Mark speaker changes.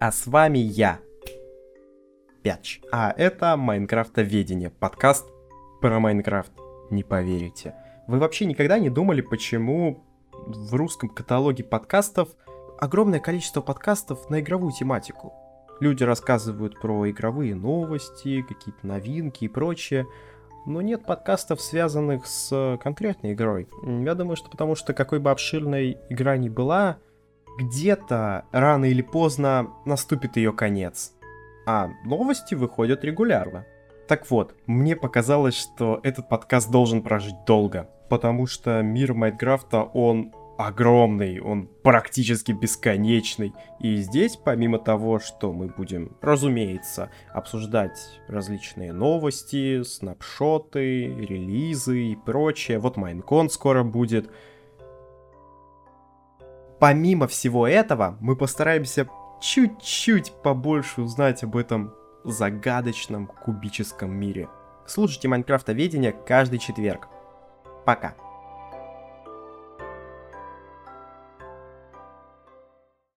Speaker 1: А с вами я, Пяч. А это Майнкрафтоведение, подкаст про Майнкрафт. Не поверите. Вы вообще никогда не думали, почему в русском каталоге подкастов огромное количество подкастов на игровую тематику? Люди рассказывают про игровые новости, какие-то новинки и прочее, но нет подкастов, связанных с конкретной игрой. Я думаю, что потому что какой бы обширной игра ни была, где-то рано или поздно наступит ее конец. А новости выходят регулярно. Так вот, мне показалось, что этот подкаст должен прожить долго, потому что мир Майнкрафта, он огромный, он практически бесконечный. И здесь, помимо того, что мы будем, разумеется, обсуждать различные новости, снапшоты, релизы и прочее, вот Майнкон скоро будет, помимо всего этого, мы постараемся чуть-чуть побольше узнать об этом загадочном кубическом мире. Слушайте Майнкрафтоведение каждый четверг. Пока.